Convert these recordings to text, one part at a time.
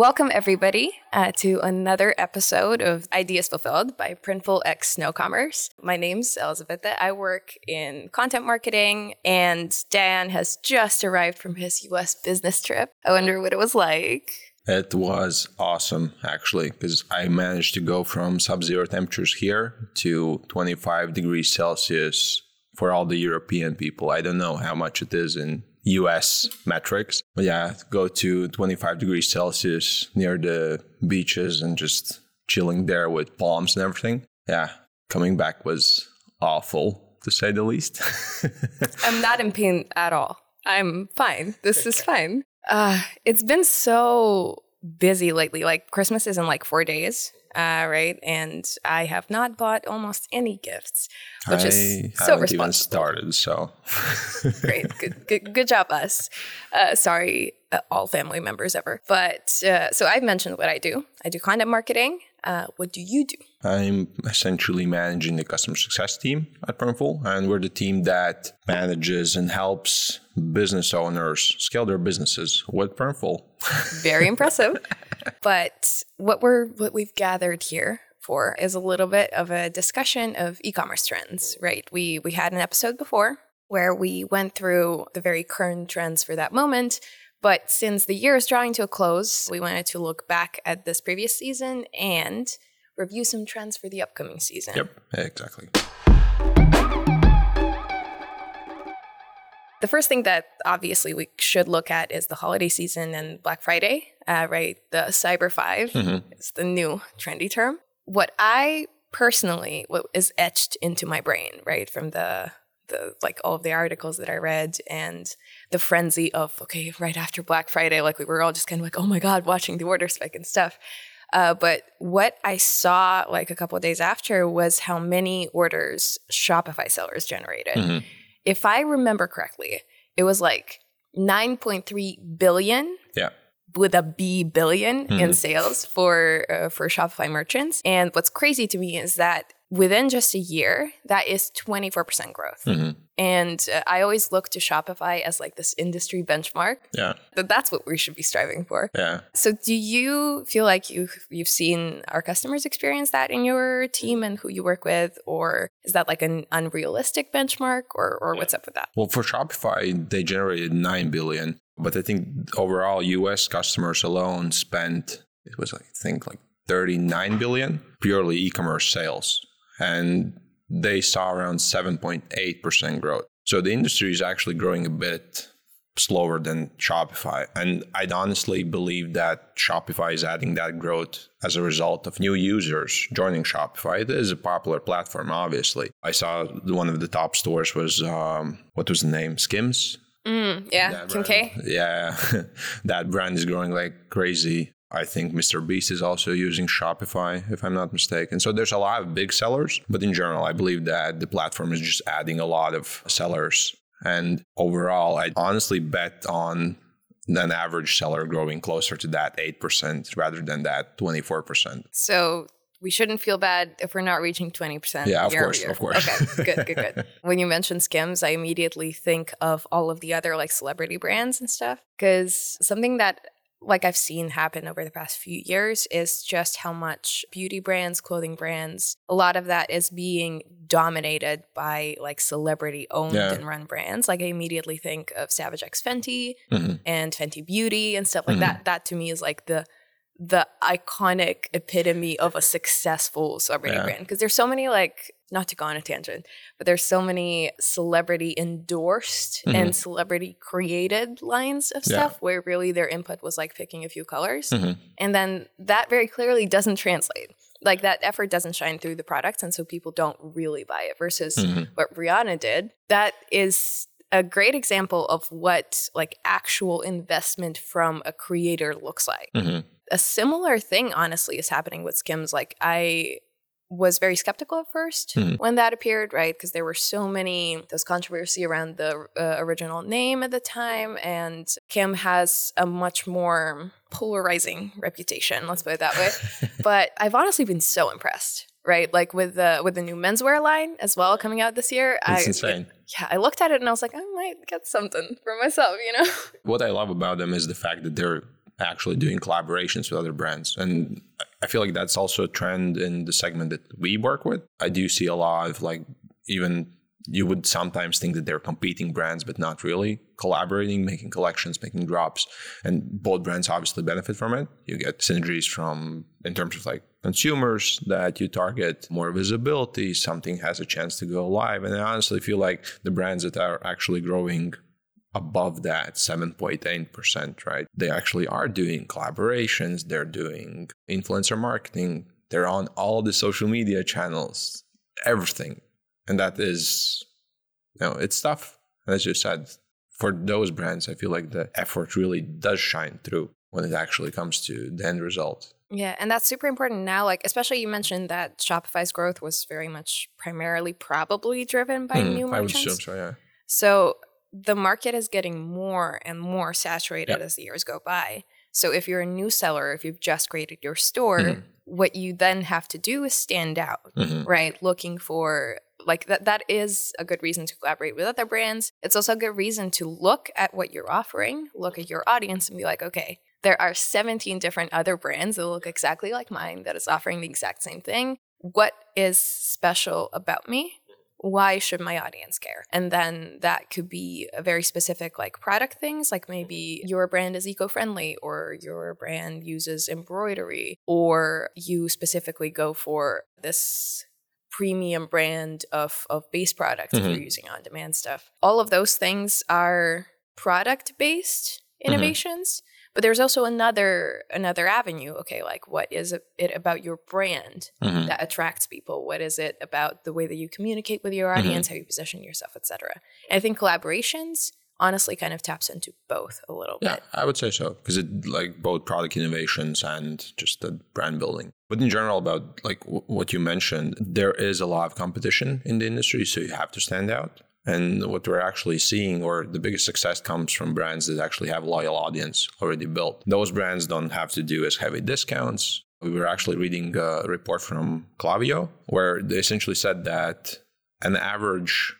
Welcome, everybody, uh, to another episode of Ideas Fulfilled by Printful X Snow Commerce. My name's Elizabete. I work in content marketing, and Dan has just arrived from his US business trip. I wonder what it was like. It was awesome, actually, because I managed to go from sub zero temperatures here to 25 degrees Celsius for all the European people. I don't know how much it is in US metrics. But yeah, go to 25 degrees Celsius near the beaches and just chilling there with palms and everything. Yeah, coming back was awful to say the least. I'm not in pain at all. I'm fine. This is fine. Uh, it's been so busy lately. Like Christmas is in like four days uh, right? And I have not bought almost any gifts, which I is so haven't even started, so Great, good, good, good job, us. Uh, sorry, uh, all family members ever. But uh, so I've mentioned what I do. I do content marketing. Uh, what do you do? I'm essentially managing the customer success team at Printful, and we're the team that manages and helps business owners scale their businesses with Printful. Very impressive. but what we're what we've gathered here for is a little bit of a discussion of e-commerce trends, right? We we had an episode before where we went through the very current trends for that moment. But since the year is drawing to a close, we wanted to look back at this previous season and review some trends for the upcoming season. Yep, exactly. The first thing that obviously we should look at is the holiday season and Black Friday, uh, right? The Cyber 5 is the new trendy term. What I personally, what is etched into my brain, right, from the the like all of the articles that I read and the frenzy of okay, right after Black Friday, like we were all just kind of like, oh my god, watching the order spike and stuff. Uh, but what I saw like a couple of days after was how many orders Shopify sellers generated if I remember correctly, it was like 9.3 billion Yeah. with a B 1000000000 in sales for uh, for Shopify merchants. And what's crazy to me is that within just a year, that is 24% growth. And uh, I always look to Shopify as like this industry benchmark. Yeah. That that's what we should be striving for. Yeah. So do you feel like you've you've seen our customers experience that in your team and who you work with or is that like an unrealistic benchmark or or what's up with that? Well, for Shopify, they generated 9 billion, but I think overall US customers alone spent it was I think like 39 billion purely e-commerce sales and they saw around 7.8% growth. So the industry is actually growing a bit slower than Shopify. And I'd honestly believe that Shopify is adding that growth as a result of new users joining Shopify. It is a popular platform, obviously. I saw one of the top stores was, um, what was the name? Skims? Yeah, That Kim K. Yeah, that brand is growing like crazy. I think Mr. Beast is also using Shopify, if I'm not mistaken. So there's a lot of big sellers, but in general, I believe that the platform is just adding a lot of sellers. And overall, I honestly bet on an average seller growing closer to that 8% rather than that 24%. So we shouldn't feel bad if we're not reaching 20% Yeah, of year course, year. of course. Okay, good, good, good. when you mention Skims, I immediately think of all of the other like celebrity brands and stuff. Because something that like I've seen happen over the past few years is just how much beauty brands, clothing brands, a lot of that is being dominated by like celebrity owned Yeah. and run brands. Like I immediately think of Savage X Fenty Mhm. and Fenty Beauty and stuff like Mhm. that. That to me is like the the iconic epitome of a successful celebrity Yeah. brand because there's so many like not to go on a tangent but there's so many celebrity endorsed Mhm. and celebrity created lines of Yeah. stuff where really their input was like picking a few colors Mhm. and then that very clearly doesn't translate like that effort doesn't shine through the products and so people don't really buy it versus Mhm. what rihanna did that is a great example of what like actual investment from a creator looks like Mhm. a similar thing honestly is happening with skims like i was very skeptical at 1st Mhm. when that appeared right because there were so many there's controversy around the uh, original name at the time and kim has a much more polarizing reputation let's put it that way but i've honestly been so impressed right like with the with the new menswear line as well coming out this year It's I, insane. yeah i looked at it and i was like i might get something for myself you know What I love about them is the fact that they're actually doing collaborations with other brands. And I feel like that's also a trend in the segment that we work with. I do see a lot of like even you would sometimes think that they're competing brands, but not really collaborating, making collections, making drops. And both brands obviously benefit from it. You get synergies from, in terms of like consumers that you target, more visibility, something has a chance to go live. And I honestly feel like the brands that are actually growing above that 7.8%, right? They actually are doing collaborations, they're doing influencer marketing, they're on all the social media channels, everything. And that is you know it's tough. As you said for those brands i feel like the effort really does shine through when it actually comes to the end result. Yeah and that's super important now like especially you mentioned that shopify's growth was very much primarily probably driven by mm, new merchants I would assume so yeah. So the market is getting more and more saturated yep. as the years go by so if you're a new seller if you've just created your store mm-hmm. what you then have to do is stand out mm-hmm. right looking for like that that is a good reason to collaborate with other brands it's also a good reason to look at what you're offering look at your audience and be like okay there are 17 different other brands that look exactly like mine that is offering the exact same thing what is special about me why should my audience care and then that could be a very specific like product things like maybe your brand is eco-friendly or your brand uses embroidery or you specifically go for this premium brand of of base products mm-hmm. if you're mm-hmm. using on demand stuff. All of those things are product based mm-hmm. innovations. Mm-hmm. But there's also another another avenue. Okay, like what is it about your brand mm-hmm. that attracts people? What is it about the way that you communicate with your audience, mm-hmm. how you position yourself, etc. And I think collaborations honestly kind of taps into both a little yeah, bit. Yeah, I would say so because it like both product innovations and just the brand building. But in general, about like w- what you mentioned, there is a lot of competition in the industry, so you have to stand out. And what we're actually seeing, or the biggest success comes from brands that actually have loyal audience already built. Those brands don't have to do as heavy discounts. We were actually reading a report from Klaviyo where they essentially said that an average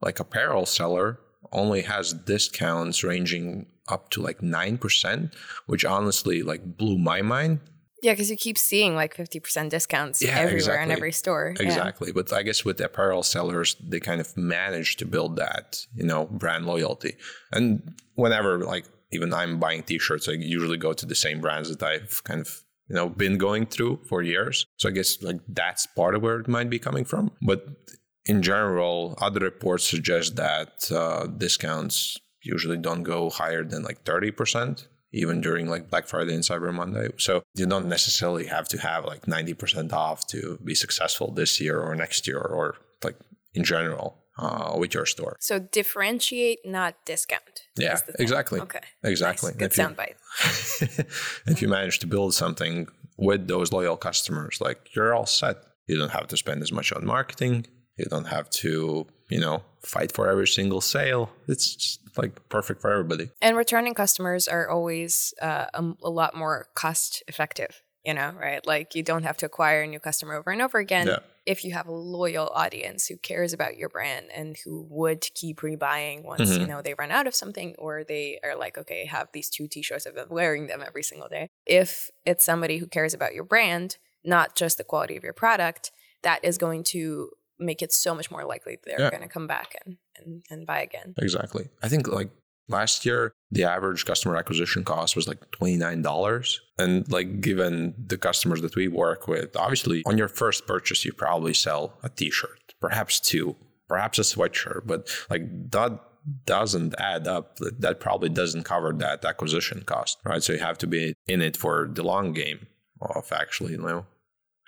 like apparel seller only has discounts ranging up to like 9%, which honestly like blew my mind. Yeah, because you keep seeing like 50% discounts yeah, everywhere exactly. in every store. Exactly. Yeah. But I guess with apparel sellers, they kind of manage to build that, you know, brand loyalty. And whenever like even I'm buying t-shirts, I usually go to the same brands that I've kind of you know been going through for years. So I guess like that's part of where it might be coming from. But in general, other reports suggest that uh, discounts usually don't go higher than like 30%, even during like Black Friday and Cyber Monday. So you don't necessarily have to have like 90% off to be successful this year or next year or like in general. Uh, with your store. So differentiate, not discount. Yeah, exactly. Okay. Exactly. Nice. Good soundbite. if you manage to build something with those loyal customers, like you're all set. You don't have to spend as much on marketing. You don't have to, you know, fight for every single sale. It's just like perfect for everybody. And returning customers are always uh, a, a, lot more cost effective, you know, right? Like you don't have to acquire a new customer over and over again. Yeah. If you have a loyal audience who cares about your brand and who would keep rebuying once, mm-hmm. you know, they run out of something or they are like, okay, I have these two t-shirts, I've been wearing them every single day. If it's somebody who cares about your brand, not just the quality of your product, that is going to make it so much more likely they're yeah. going to come back and, and, and buy again. Exactly. I think like last year, the average customer acquisition cost was like $29. And like given the customers that we work with, obviously on your first purchase, you probably sell a t-shirt, perhaps two, perhaps a sweatshirt, but like that doesn't add up. That probably doesn't cover that acquisition cost, right? So you have to be in it for the long game of actually, you know,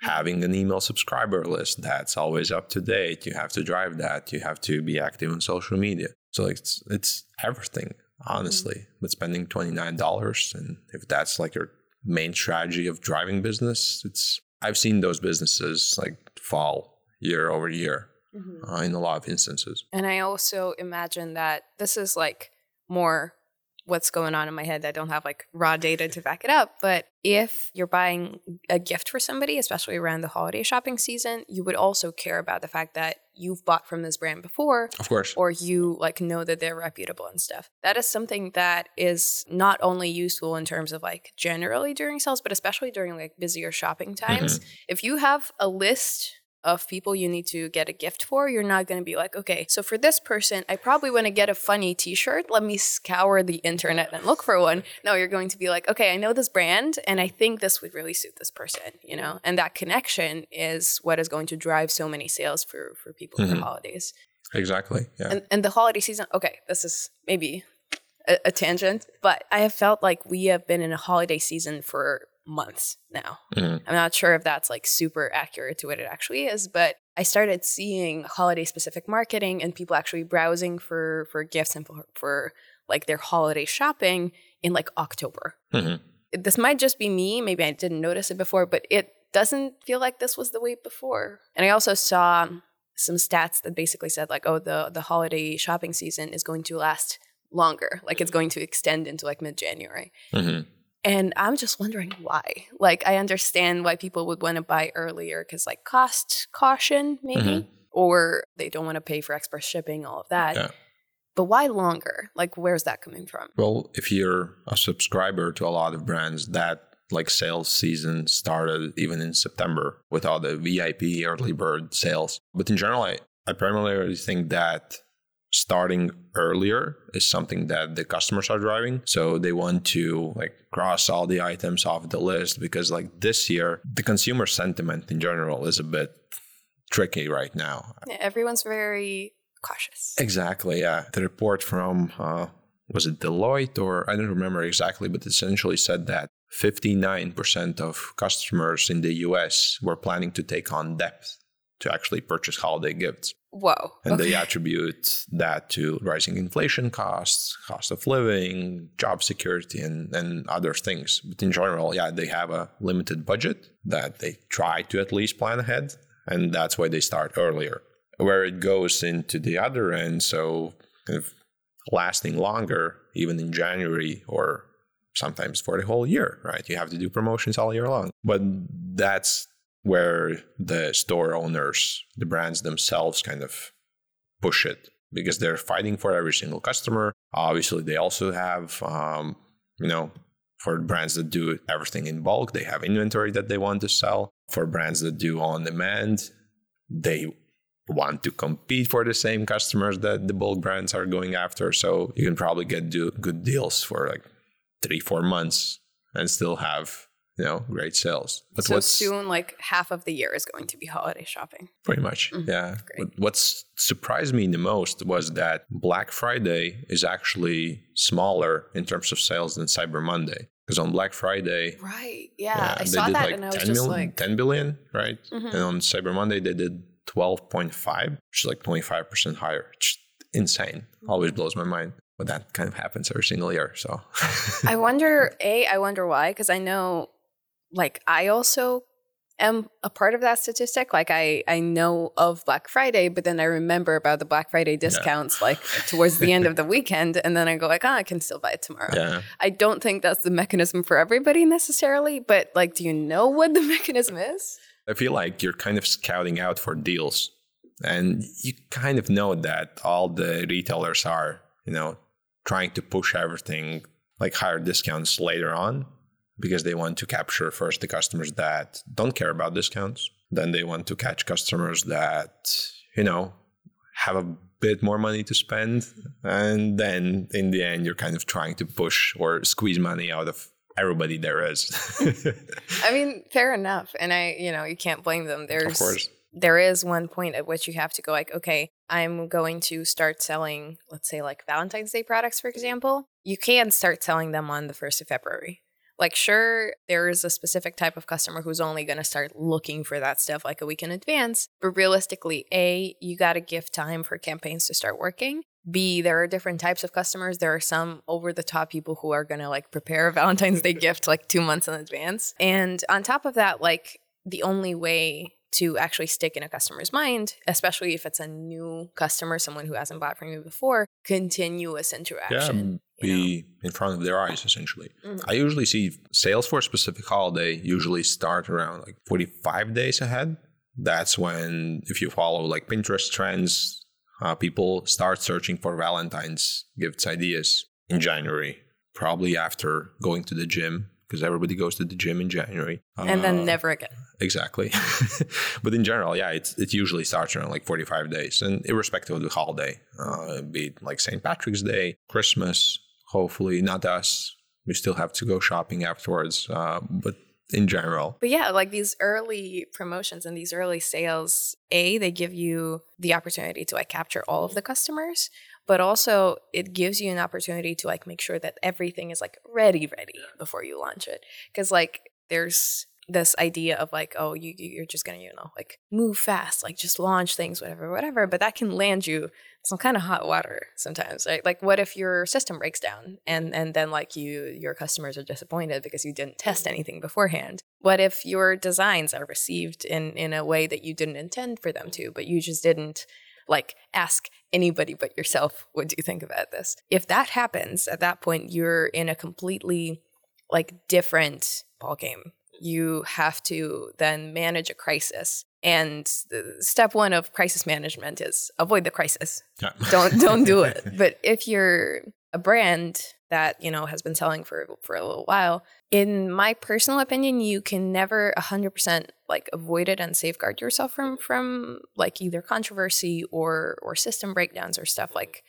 having an email subscriber list that's always up to date. You have to drive that. You have to be active on social media. So it's it's everything, honestly. Mm-hmm. But spending twenty nine dollars, and if that's like your main strategy of driving business, it's I've seen those businesses like fall year over year mm-hmm. uh, in a lot of instances. And I also imagine that this is like more what's going on in my head. I don't have like raw data to back it up. But if you're buying a gift for somebody, especially around the holiday shopping season, you would also care about the fact that you've bought from this brand before Of course. or you like know that they're reputable and stuff. That is something that is not only useful in terms of like generally during sales, but especially during like busier shopping mm-hmm. times. If you have a list of people you need to get a gift for, you're not going to be like, okay, so for this person, I probably want to get a funny t shirt. Let me scour the internet and look for one. No, you're going to be like, okay, I know this brand and I think this would really suit this person, you know? And that connection is what is going to drive so many sales for, for people for mm-hmm. holidays. Exactly. Yeah. And, and the holiday season, okay, this is maybe a, a tangent, but I have felt like we have been in a holiday season for months now. Mhm. I'm not sure if that's like super accurate to what it actually is, but I started seeing holiday specific marketing and people actually browsing for for gifts and for, for like their holiday shopping in like October. Mhm. This might just be me, maybe I didn't notice it before, but it doesn't feel like this was the way before. And I also saw some stats that basically said like oh the the holiday shopping season is going to last longer, like it's going to extend into like mid-January. Mhm. And I'm just wondering why. Like, I understand why people would want to buy earlier because, like, cost caution, maybe, Mhm. or they don't want to pay for express shipping, all of that. Yeah. But why longer? Like, where's that coming from? Well, if you're a subscriber to a lot of brands, that like sales season started even in September with all the VIP early bird sales. But in general, I, I primarily think that starting earlier is something that the customers are driving. So they want to like cross all the items off the list because like this year, the consumer sentiment in general is a bit tricky right now. Yeah, everyone's very cautious. Exactly. Yeah. The report from uh, was it Deloitte or I don't remember exactly, but essentially said that 59% of customers in the US were planning to take on debt to actually purchase holiday gifts. Whoa. And Okay. they attribute that to rising inflation costs, cost of living, job security, and, and other things. But in general, yeah, they have a limited budget that they try to at least plan ahead. And that's why they start earlier. Where it goes into the other end, so kind of lasting longer, even in January or sometimes for the whole year, right? You have to do promotions all year long. But that's where the store owners, the brands themselves kind of push it because they're fighting for every single customer. Obviously, they also have, um, you know, for brands that do everything in bulk, they have inventory that they want to sell. For brands that do on demand, they want to compete for the same customers that the bulk brands are going after. So you can probably get do good deals for like three, four months and still have, you know, great sales. But so what's soon, like, half of the year is going to be holiday shopping. pretty much, yeah. great. But what's surprised me the most was that Black Friday is actually smaller in terms of sales than Cyber Monday. Because on Black Friday, Right. Yeah. yeah, I they saw did that like and I was 10 just mil- like, 10 billion, right? Mhm. And on Cyber Monday, they did 12.5, which is like 25% higher. Which is insane. Always blows my mind. But that kind of happens every single year. So, I wonder, A, I wonder why, because I know, like, I also am a part of that statistic. Like, I, I know of Black Friday, but then I remember about the Black Friday discounts, like, towards the end of the weekend. And then I go, like, oh, I can still buy it tomorrow. yeah. I don't think that's the mechanism for everybody necessarily, but, like, do you know what the mechanism is? I feel like you're kind of scouting out for deals. And you kind of know that all the retailers are, you know, trying to push everything like higher discounts later on because they want to capture first the customers that don't care about discounts. Then they want to catch customers that, you know, have a bit more money to spend. And then in the end, you're kind of trying to push or squeeze money out of everybody there is. I mean, fair enough. And I, you know, you can't blame them. There's, of course. there is one point at which you have to go like okay i'm going to start selling let's say like valentine's day products for example you can start selling them on the 1st of february like sure there is a specific type of customer who's only going to start looking for that stuff like a week in advance but realistically a you got to give time for campaigns to start working. B there are different types of customers. There are some over the top people who are going to like prepare a valentine's day gift like 2 months in advance. And on top of that like the only way to actually stick in a customer's mind, especially if it's a new customer, someone who hasn't bought from you before, continuous interaction. yeah, be in front of their eyes essentially. Mhm. I usually see sales for a specific holiday usually start around like 45 days ahead That's when, if you follow like Pinterest trends, uh, people start searching for Valentine's gifts ideas in January, probably after going to the gym because everybody goes to the gym in January. And uh, then never again. Exactly. but in general, yeah, it's, it usually starts around like 45 days and irrespective of the holiday, uh, be it like St. Patrick's Day, Christmas, hopefully not us. We still have to go shopping afterwards. Uh, but in general. But yeah, like these early promotions and these early sales, A, they give you the opportunity to like capture all of the customers, but also it gives you an opportunity to like make sure that everything is like ready, ready before you launch it. Cause like there's this idea of like, oh, you you're just gonna, you know, like move fast, like just launch things, whatever, whatever. But that can land you some kind of hot water sometimes, right? Like what if your system breaks down and and then like you your customers are disappointed because you didn't test mm-hmm. anything beforehand? What if your designs are received in in a way that you didn't intend for them to, but you just didn't like ask anybody but yourself what do you think about this if that happens at that point you're in a completely like different ball game you have to then manage a crisis. And step one of crisis management is avoid the crisis. Yeah. don't don't do it. But if you're a brand that you know has been selling for for a little while, in my personal opinion, you can never hundred percent like avoid it and safeguard yourself from from like either controversy or or system breakdowns or stuff like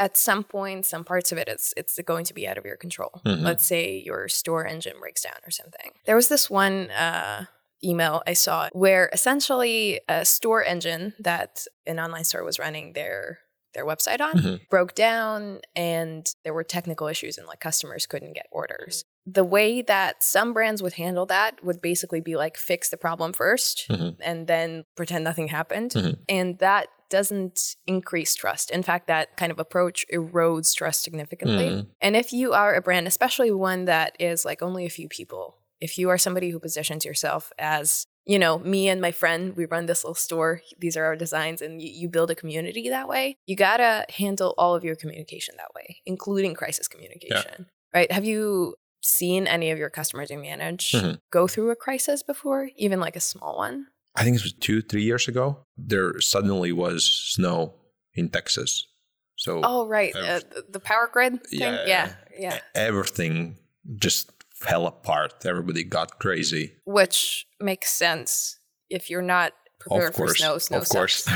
at some point, some parts of it, it's it's going to be out of your control. Mm-hmm. Let's say your store engine breaks down or something. There was this one uh, email I saw where essentially a store engine that an online store was running their their website on mm-hmm. broke down and there were technical issues and like customers couldn't get orders. The way that some brands would handle that would basically be like fix the problem 1st mm-hmm. and then pretend nothing happened. Mm-hmm. And that doesn't increase trust. In fact, that kind of approach erodes trust significantly. Mm. And if you are a brand, especially one that is like only a few people, if you are somebody who positions yourself as, you know, me and my friend, we run this little store, these are our designs, and you, you build a community that way, you gotta handle all of your communication that way, including crisis communication. Yeah. Right? Have you seen any of your customers you manage mm-hmm. go through a crisis before, even like a small one? I think it was two, three years ago, there suddenly was snow in Texas. So oh right, uh, the power grid thing. Yeah, yeah, yeah. Everything just fell apart. Everybody got crazy. Which makes sense if you're not prepared for snow. Snow, of course.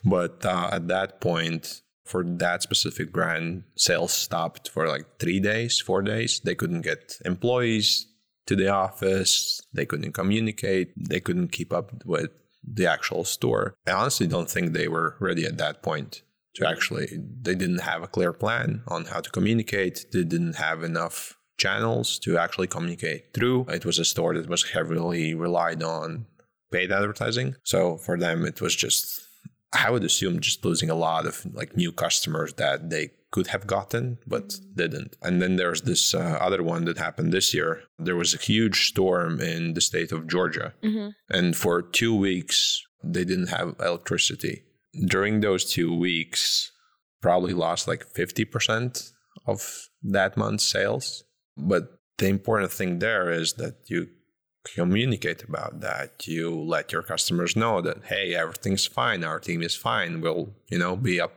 but uh, at that point, for that specific brand, sales stopped for like three days, four days. They couldn't get employees to the office. They couldn't communicate. They couldn't keep up with the actual store. I honestly don't think they were ready at that point to actually, they didn't have a clear plan on how to communicate. They didn't have enough channels to actually communicate through. It was a store that was heavily relied on paid advertising. So for them, it was just, I would assume, just losing a lot of like new customers that they could have gotten, but didn't. And then there's this uh, other one that happened this year. There was a huge storm in the state of Georgia. Mm-hmm. And for two weeks, they didn't have electricity. During those two weeks, probably lost like 50% of that month's sales. But the important thing there is that you communicate about that you let your customers know that hey everything's fine our team is fine we'll you know be up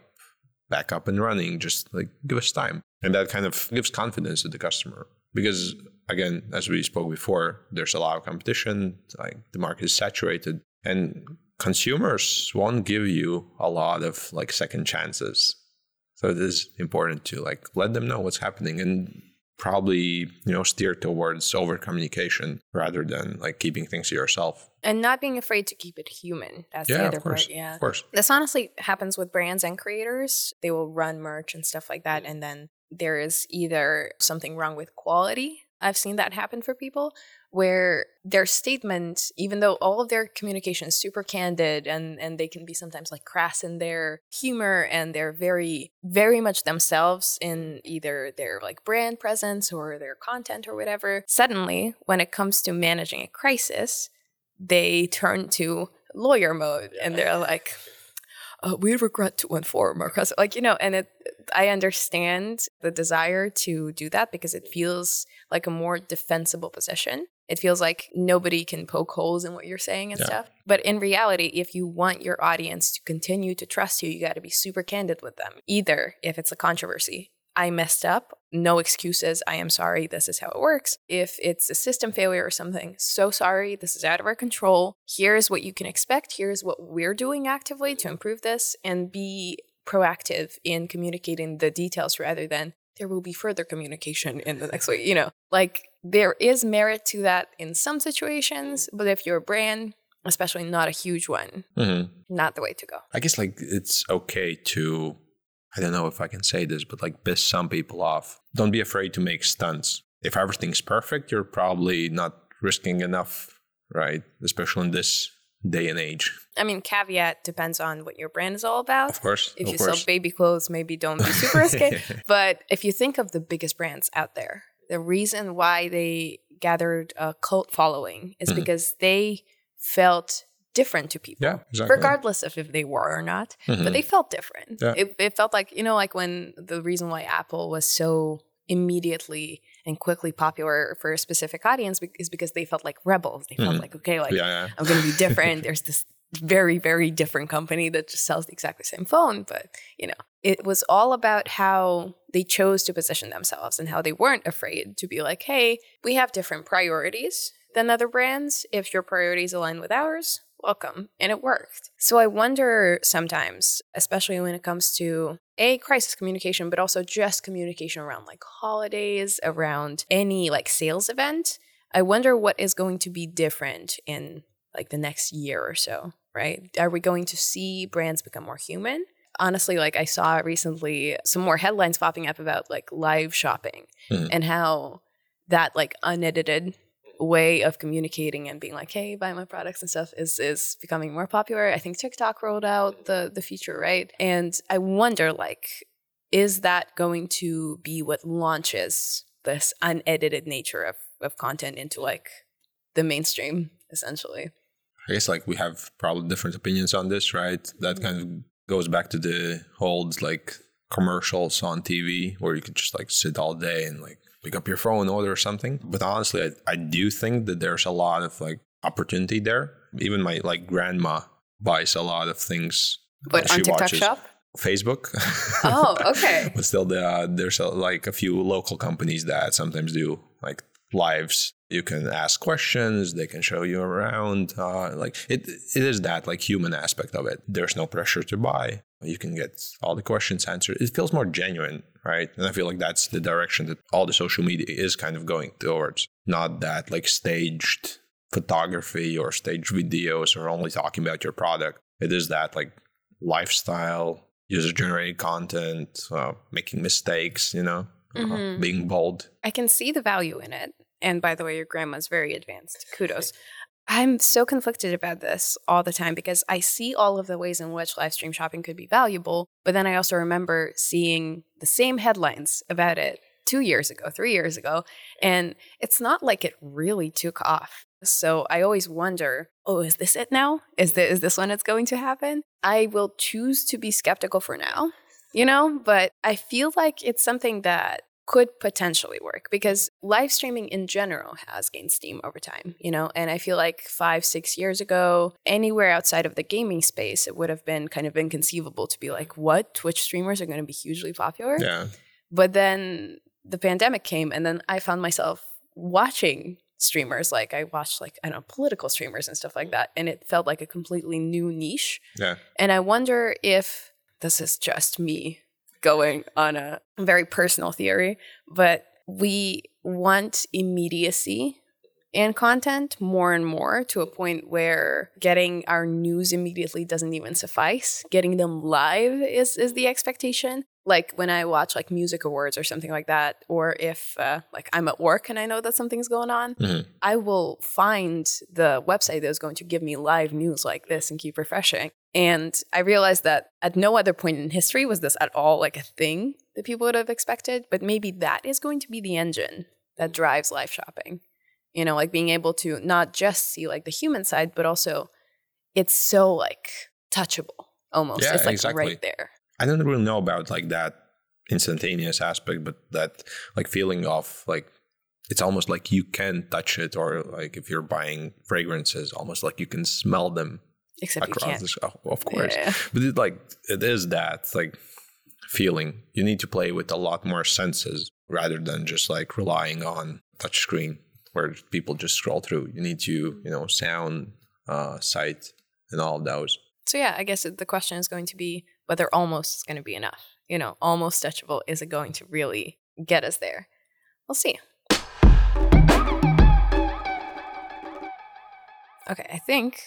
back up and running. Just like give us time. And that kind of gives confidence to the customer. Because again, as we spoke before, there's a lot of competition, like the market is saturated. And consumers won't give you a lot of like second chances. So it is important to like let them know what's happening and probably you know steer towards over communication rather than like keeping things to yourself. And not being afraid to keep it human. That's yeah, the other of course, part yeah. Of course. This honestly happens with brands and creators. They will run merch and stuff like that and then there is either something wrong with quality. I've seen that happen for people where their statement, even though all of their communication is super candid and, and they can be sometimes like crass in their humor and they're very, very much themselves in either their like brand presence or their content or whatever, suddenly when it comes to managing a crisis, they turn to lawyer mode and they're like, uh, we regret to inform our customer. Like, you know, and it, I understand the desire to do that because it feels like a more defensible position it feels like nobody can poke holes in what you're saying and Yeah. stuff. But in reality, if you want your audience to continue to trust you, you got to be super candid with them. Either if it's a controversy, I messed up, no excuses, I am sorry, this is how it works. If it's a system failure or something, so sorry, this is out of our control. Here's what you can expect, here's what we're doing actively to improve this, and be proactive in communicating the details rather than there will be further communication in the next week. You know, like there is merit to that in some situations, but if you're a brand, especially not a huge one, hmm not the way to go. I guess like it's okay to, I don't know if I can say this, but like piss some people off. Don't be afraid to make stunts. If everything's perfect, you're probably not risking enough, right? Especially in this day and age. I mean, caveat depends on what your brand is all about. Of course. If of you course. sell baby clothes, maybe don't be super risky. but if you think of the biggest brands out there, the reason why they gathered a cult following is Mhm. because they felt different to people. yeah, exactly. Regardless of if they were or not, Mhm. but they felt different. Yeah. It, it felt like, you know, like when the reason why Apple was so immediately and quickly popular for a specific audience is because they felt like rebels. They felt Mhm. like, okay, like yeah, yeah. I'm going to be different. There's this very, very different company that just sells the exactly same phone. But, you know, it was all about how they chose to position themselves and how they weren't afraid to be like, hey, we have different priorities than other brands. If your priorities align with ours, welcome. And it worked. So I wonder sometimes, especially when it comes to a crisis communication, but also just communication around like holidays, around any like sales event. I wonder what is going to be different in like the next year or so, right? Are we going to see brands become more human? Honestly, like I saw recently some more headlines popping up about like live shopping Mhm. and how that like unedited way of communicating and being like, hey, buy my products and stuff is is becoming more popular. I think TikTok rolled out the the feature, right? And I wonder like, is that going to be what launches this unedited nature of, of content into like the mainstream, essentially? I guess like we have probably different opinions on this, right? That kind of goes back to the old like commercials on TV where you could just like sit all day and like pick up your phone, order something. But honestly, I, I do think that there's a lot of like opportunity there. Even my like grandma buys a lot of things. But she on TikTok watches. Shop? Facebook. Oh, okay. but still, there are, uh, there's a, like a few local companies that sometimes do like lives. You can ask questions. They can show you around. Uh, like it, it is that like human aspect of it. There's no pressure to buy. You can get all the questions answered. It feels more genuine, right? And I feel like that's the direction that all the social media is kind of going towards. Not that like staged photography or staged videos or only talking about your product. It is that like lifestyle, user generated content, uh, making mistakes, you know, uh, Mhm. being bold. I can see the value in it. And by the way, your grandma's very advanced. Kudos. I'm so conflicted about this all the time because I see all of the ways in which live stream shopping could be valuable, but then I also remember seeing the same headlines about it two years ago, three years ago, and it's not like it really took off. So I always wonder, oh, is this it now? Is this, is this when it's going to happen? I will choose to be skeptical for now, you know, but I feel like it's something that could potentially work because live streaming in general has gained steam over time, you know, and I feel like five, six years ago, anywhere outside of the gaming space, it would have been kind of inconceivable to be like, what? Twitch streamers are going to be hugely popular? Yeah. But then the pandemic came, and then I found myself watching streamers. Like I watched, like, I don't know, political streamers and stuff like that. And it felt like a completely new niche. Yeah. And I wonder if this is just me going on a very personal theory, but we want immediacy in content more and more to a point where getting our news immediately doesn't even suffice. Getting them live is is the expectation. Like when I watch like music awards or something like that, or if uh, like I'm at work and I know that something's going on, Mhm. I will find the website that's going to give me live news like this and keep refreshing. And I realized that at no other point in history was this at all like a thing that people would have expected. But maybe that is going to be the engine that mm-hmm. drives live shopping. You know, like being able to not just see like the human side, but also it's so like touchable almost. Yeah, it's like exactly. right there. I don't really know about like that instantaneous aspect, but that like feeling of like it's almost like you can touch it, or like if you're buying fragrances, almost like you can smell them Except you across can't. the sh- oh, of course. Yeah. But it like it is that like feeling. You need to play with a lot more senses rather than just like relying on touchscreen where people just scroll through. You need to, you know, sound, uh, sight, and all of those. So yeah, I guess the question is going to be whether almost is going to be enough. You know, almost touchable is it going to really get us there? We'll see. Okay, I think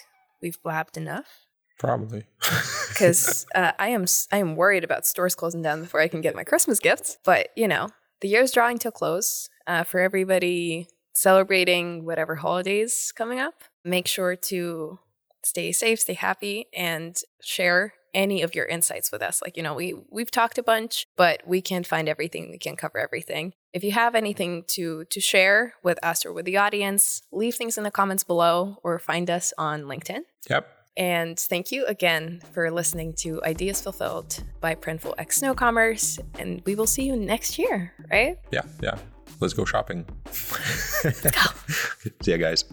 we've blabbed enough Probably. because uh, I am I am worried about stores closing down before I can get my Christmas gifts. But you know, the year's drawing to a close. Uh, for everybody celebrating whatever holidays coming up, make sure to stay safe, stay happy, and share any of your insights with us. Like you know, we we've talked a bunch, but we can't find everything. We can't cover everything. If you have anything to to share with us or with the audience, leave things in the comments below or find us on LinkedIn. yep. And thank you again for listening to Ideas Fulfilled by Printful X Snow Commerce. And we will see you next year, right? Yeah. Yeah. Let's go shopping. Let's go. See you guys.